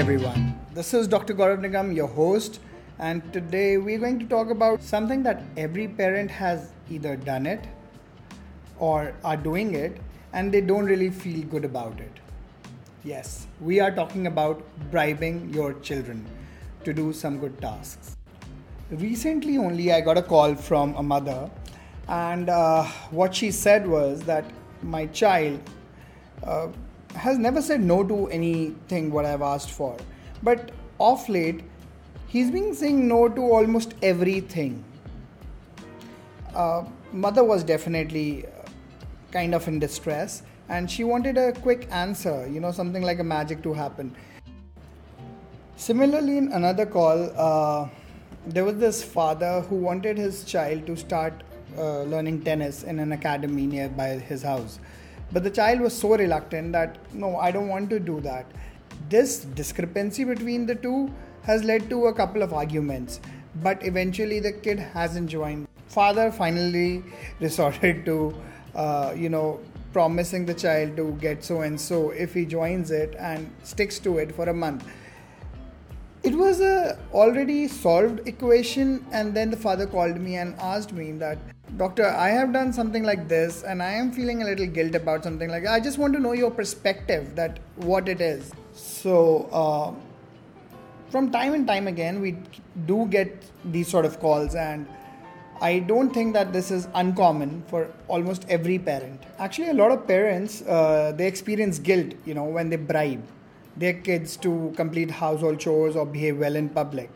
everyone. This is Dr. Gaurav Nigam, your host, and today we're going to talk about something that every parent has either done it or are doing it and they don't really feel good about it. Yes, we are talking about bribing your children to do some good tasks. Recently, only I got a call from a mother, and uh, what she said was that my child uh, has never said no to anything what I've asked for, but off late he's been saying no to almost everything. Uh, mother was definitely uh, kind of in distress and she wanted a quick answer, you know, something like a magic to happen. Similarly, in another call, uh, there was this father who wanted his child to start uh, learning tennis in an academy nearby his house. But the child was so reluctant that, no, I don't want to do that. This discrepancy between the two has led to a couple of arguments, but eventually the kid hasn't joined. Father finally resorted to, uh, you know, promising the child to get so and so if he joins it and sticks to it for a month it was a already solved equation and then the father called me and asked me that doctor i have done something like this and i am feeling a little guilt about something like that. i just want to know your perspective that what it is so uh, from time and time again we do get these sort of calls and i don't think that this is uncommon for almost every parent actually a lot of parents uh, they experience guilt you know when they bribe their kids to complete household chores or behave well in public.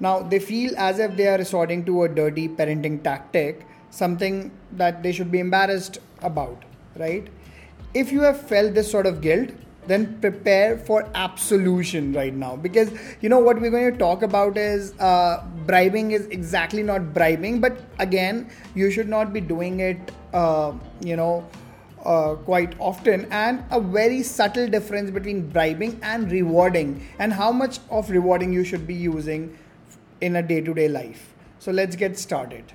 Now, they feel as if they are resorting to a dirty parenting tactic, something that they should be embarrassed about, right? If you have felt this sort of guilt, then prepare for absolution right now because you know what we're going to talk about is uh, bribing is exactly not bribing but again you should not be doing it uh, you know uh, quite often and a very subtle difference between bribing and rewarding and how much of rewarding you should be using in a day-to-day life. So let's get started.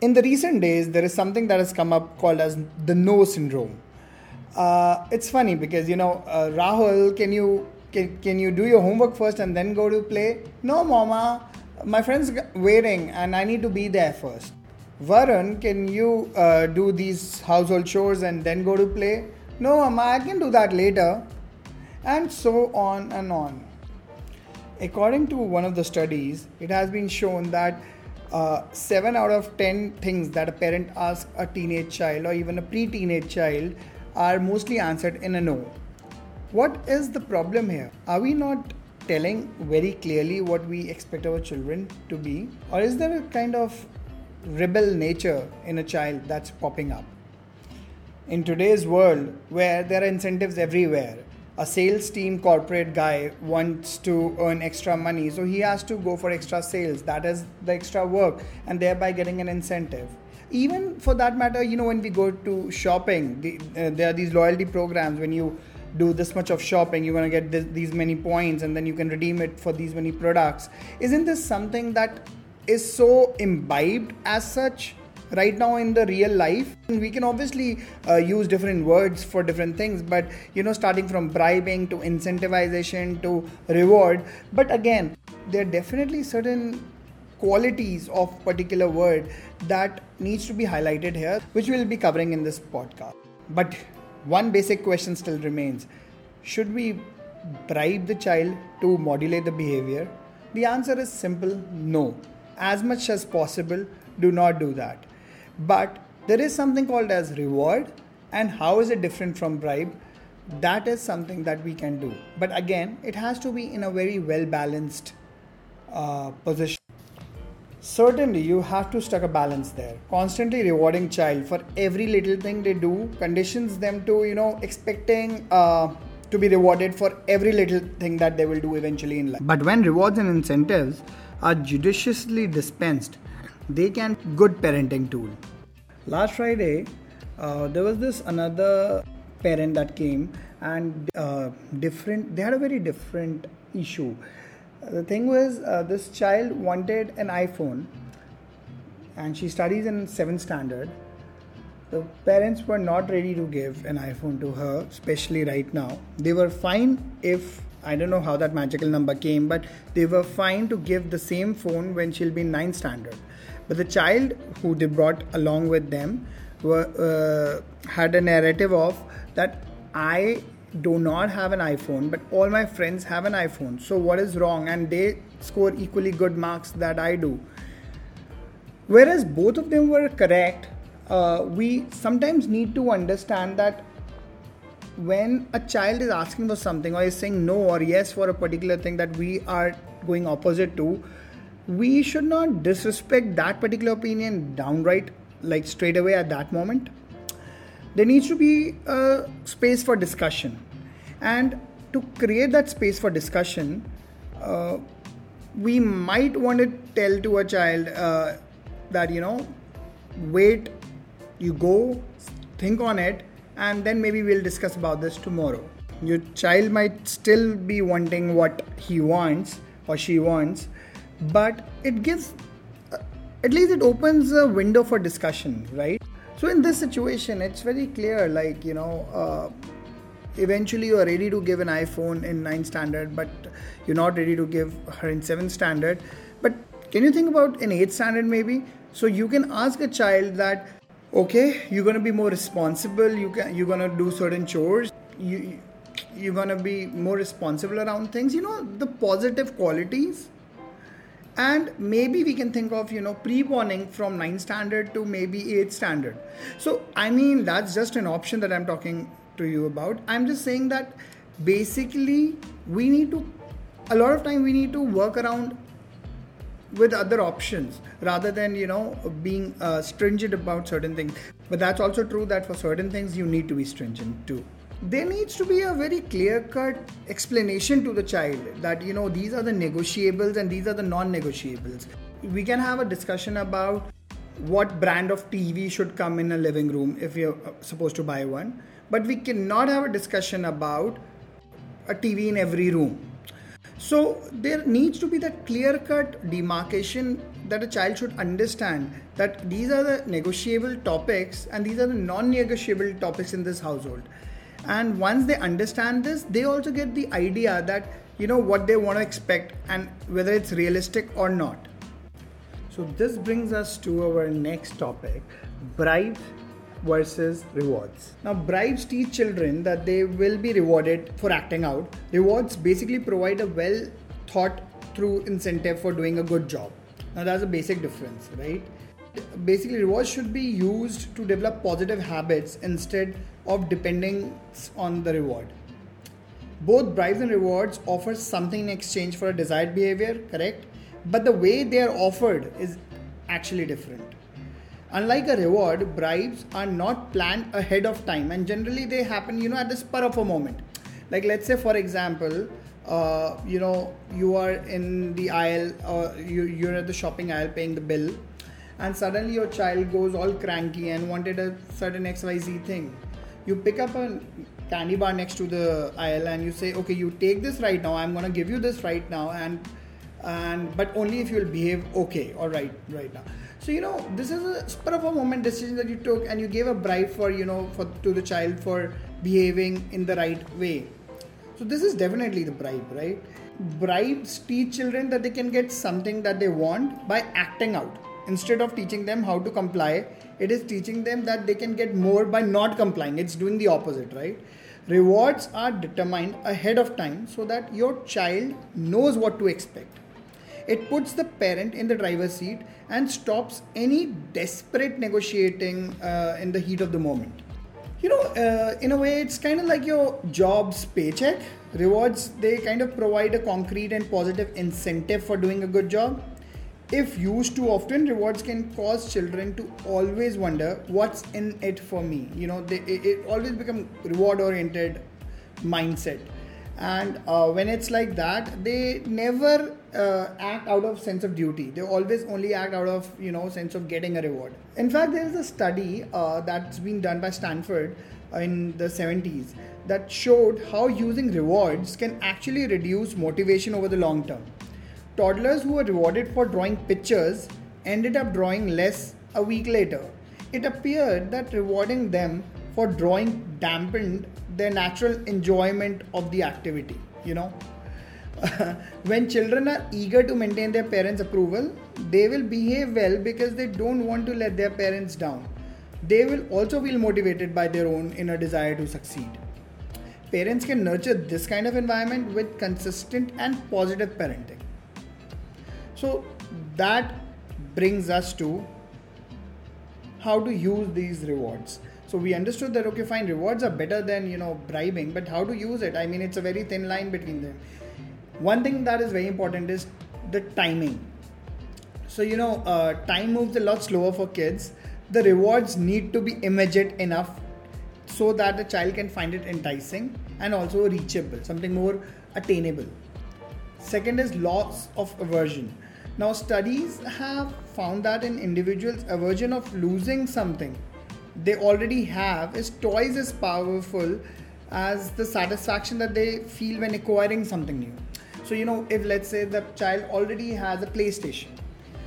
In the recent days there is something that has come up called as the no syndrome. Uh, it's funny because you know uh, rahul can you can, can you do your homework first and then go to play? No mama. My friend's waiting and i need to be there first Varun, can you uh, do these household chores and then go to play? No, Amma, I can do that later. And so on and on. According to one of the studies, it has been shown that uh, 7 out of 10 things that a parent asks a teenage child or even a pre teenage child are mostly answered in a no. What is the problem here? Are we not telling very clearly what we expect our children to be? Or is there a kind of rebel nature in a child that's popping up. In today's world, where there are incentives everywhere, a sales team corporate guy wants to earn extra money, so he has to go for extra sales. That is the extra work, and thereby getting an incentive. Even for that matter, you know, when we go to shopping, the, uh, there are these loyalty programs. When you do this much of shopping, you're going to get this, these many points, and then you can redeem it for these many products. Isn't this something that is so imbibed as such right now in the real life. We can obviously uh, use different words for different things but you know starting from bribing to incentivization to reward. But again there are definitely certain qualities of particular word that needs to be highlighted here which we'll be covering in this podcast. But one basic question still remains. Should we bribe the child to modulate the behavior? The answer is simple no as much as possible do not do that. But there is something called as reward. And how is it different from bribe? That is something that we can do. But again it has to be in a very well balanced uh, position. Certainly you have to strike a balance there. Constantly rewarding child for every little thing they do conditions them to you know expecting uh, to be rewarded for every little thing that they will do eventually in life. But when rewards and incentives are judiciously dispensed, they can good parenting tool. Last Friday, uh, there was this another parent that came and uh, different. They had a very different issue. The thing was, uh, this child wanted an iPhone, and she studies in seventh standard. The parents were not ready to give an iPhone to her, especially right now. They were fine if I don't know how that magical number came, but they were fine to give the same phone when she'll be in ninth standard. But the child who they brought along with them were, uh, had a narrative of that I do not have an iPhone, but all my friends have an iPhone. So what is wrong? And they score equally good marks that I do. Whereas both of them were correct, uh, we sometimes need to understand that when a child is asking for something or is saying no or yes for a particular thing that we are going opposite to, we should not disrespect that particular opinion downright, like straight away at that moment. There needs to be a space for discussion. And to create that space for discussion, uh, we might want to tell to a child uh, that, you know, wait, you go, think on it, and then maybe we'll discuss about this tomorrow. Your child might still be wanting what he wants or she wants, but it gives, uh, at least it opens a window for discussion, right? So in this situation, it's very clear, like, you know, uh, eventually you are ready to give an iphone in 9 standard but you're not ready to give her in 7 standard but can you think about in 8 standard maybe so you can ask a child that okay you're going to be more responsible. You can you're going to do certain chores. You you're going to be more responsible around things. You know the positive qualities. And maybe we can think of you know pre-warning from 9 standard to maybe 8 standard. So i mean that's just an option that i'm talking to you about. I'm just saying that basically we need to a lot of time we need to work around with other options rather than you know being uh, stringent about certain things. But that's also true that for certain things you need to be stringent too. There needs to be a very clear cut explanation to the child that you know these are the negotiables and these are the non negotiables we can have a discussion about what brand of tv should come in a living room if you're uh, supposed to buy one. But we cannot have a discussion about a tv in every room so there needs to be that clear cut demarcation that a child should understand that these are the negotiable topics and these are the non negotiable topics in this household. And once they understand this, they also get the idea that you know what they want to expect and whether it's realistic or not. So this brings us to our next topic bribes versus rewards. Now, bribes teach children that they will be rewarded for acting out. Rewards basically provide a well thought through incentive for doing a good job. Now, that's a basic difference, right? Basically, rewards should be used to develop positive habits instead of depending on the reward. Both bribes and rewards offer something in exchange for a desired behavior, correct? But the way they are offered is actually different. Unlike a reward, bribes are not planned ahead of time and generally they happen, you know, at the spur of a moment. Like, let's say, for example, uh, you know, you are in the aisle or you, you're at the shopping aisle paying the bill, and suddenly your child goes all cranky and wanted a certain XYZ thing. You pick up a candy bar next to the aisle and you say, okay, you take this right now, I'm gonna give you this right now, and and but only if you'll behave okay or right right now so you know this is a spur of a moment decision that you took and you gave a bribe for you know for to the child for behaving in the right way. So this is definitely the bribe right? Bribes teach children that they can get something that they want by acting out. Instead of teaching them how to comply it is teaching them that they can get more by not complying. It's doing the opposite right? Rewards are determined ahead of time so that your child knows what to expect it puts the parent in the driver's seat and stops any desperate negotiating uh, in the heat of the moment. You know, uh, in a way, it's kind of like your job's paycheck. Rewards, they kind of provide a concrete and positive incentive for doing a good job. If used too often, rewards can cause children to always wonder what's in it for me. You know, they, it, it always become reward oriented mindset and uh, when it's like that they never uh, act out of sense of duty. They always only act out of you know sense of getting a reward. In fact there is a study uh, that's been done by stanford in the 70s that showed how using rewards can actually reduce motivation over the long term. Toddlers who were rewarded for drawing pictures ended up drawing less a week later. It appeared that rewarding them for drawing dampened their natural enjoyment of the activity you know when children are eager to maintain their parents' approval, they will behave well because they don't want to let their parents down. They will also feel motivated by their own inner desire to succeed. Parents can nurture this kind of environment with consistent and positive parenting. So that brings us to how to use these rewards. So we understood that okay, fine, rewards are better than you know bribing, but how to use it? I mean, it's a very thin line between them one thing that is very important is the timing. So you know uh, time moves a lot slower for kids. The rewards need to be immediate enough so that the child can find it enticing and also reachable something more attainable. Second is loss of aversion. Now studies have found that in individuals aversion of losing something they already have is twice as powerful as the satisfaction that they feel when acquiring something new so you know if let's say the child already has a playstation.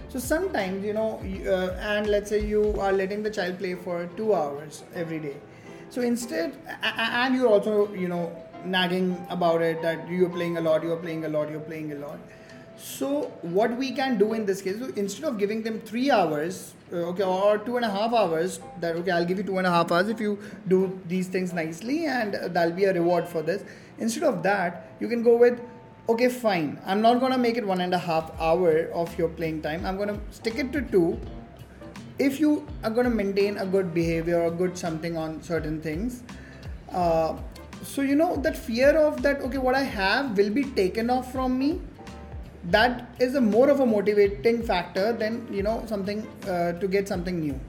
So sometimes you know uh, and let's say you are letting the child play for 2 hours every day. So instead and you're also you know nagging about it that you're playing a lot you're playing a lot you're playing a lot. So what we can do in this case instead of giving them three hours uh, okay or two and a half hours that okay i'll give you two and a half hours if you do these things nicely and that'll be a reward for this. Instead of that you can go with okay fine. I'm not gonna make it one and a half hour of your playing time. I'm gonna stick it to two. If you are gonna maintain a good behavior or good something on certain things uh, so you know that fear of that okay what i have will be taken off from me that is a more of a motivating factor than you know something uh, to get something new.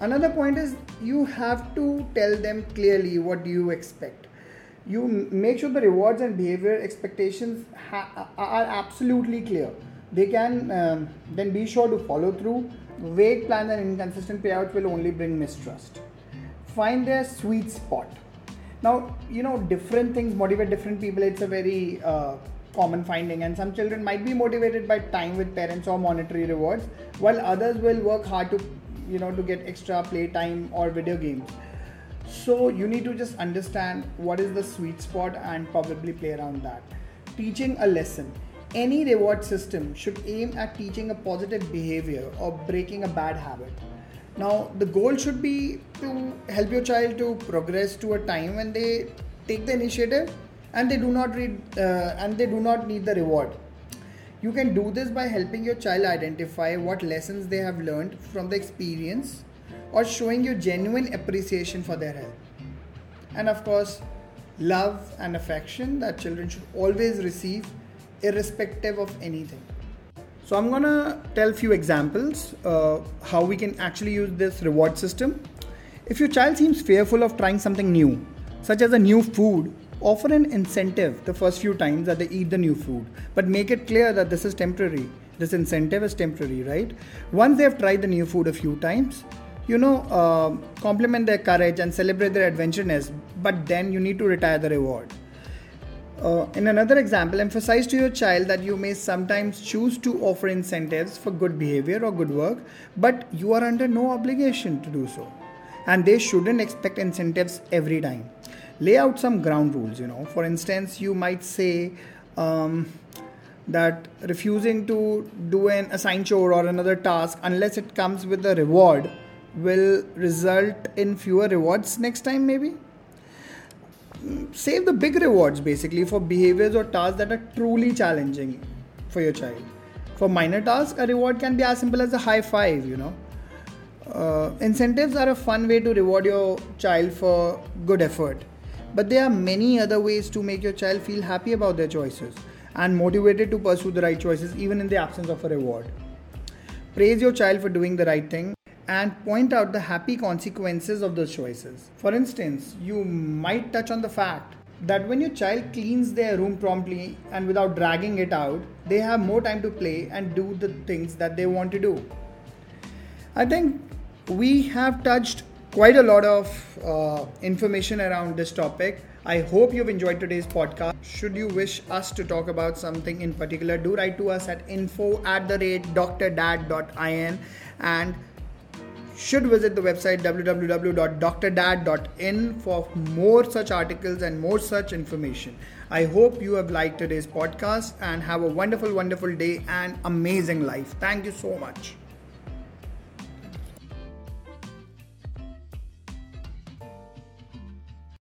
Another point is you have to tell them clearly what you expect you make sure the rewards and behavior expectations ha- are absolutely clear. They can um, then be sure to follow through. Vague plans and inconsistent payouts will only bring mistrust. Find their sweet spot. Now, you know, different things motivate different people. It's a very uh, common finding, and some children might be motivated by time with parents or monetary rewards, while others will work hard to, you know, to get extra play time or video games so you need to just understand what is the sweet spot and probably play around that. Teaching a lesson. Any reward system should aim at teaching a positive behavior or breaking a bad habit. Now, the goal should be to help your child to progress to a time when they take the initiative and they do not read uh, and they do not need the reward. You can do this by helping your child identify what lessons they have learned from the experience or showing you genuine appreciation for their help. And of course, love and affection that children should always receive, irrespective of anything. So, I'm gonna tell a few examples uh, how we can actually use this reward system. If your child seems fearful of trying something new, such as a new food, offer an incentive the first few times that they eat the new food, but make it clear that this is temporary. This incentive is temporary, right? Once they have tried the new food a few times, you know, uh, compliment their courage and celebrate their adventureness, but then you need to retire the reward. Uh, in another example, emphasize to your child that you may sometimes choose to offer incentives for good behavior or good work, but you are under no obligation to do so. And they shouldn't expect incentives every time. Lay out some ground rules, you know. For instance, you might say um, that refusing to do an assigned chore or another task unless it comes with a reward will result in fewer rewards next time, maybe. Save the big rewards basically for behaviors or tasks that are truly challenging for your child. For minor tasks, a reward can be as simple as a high five, you know. Uh, incentives are a fun way to reward your child for good effort, but there are many other ways to make your child feel happy about their choices and motivated to pursue the right choices even in the absence of a reward. Praise your child for doing the right thing and point out the happy consequences of those choices. For instance, you might touch on the fact that when your child cleans their room promptly and without dragging it out, they have more time to play and do the things that they want to do. I think we have touched quite a lot of uh, information around this topic. I hope you've enjoyed today's podcast. Should you wish us to talk about something in particular, do write to us at info at the rate drdad.in and should visit the website www.drdad.in for more such articles and more such information. I hope you have liked today's podcast and have a wonderful, wonderful day and amazing life. Thank you so much.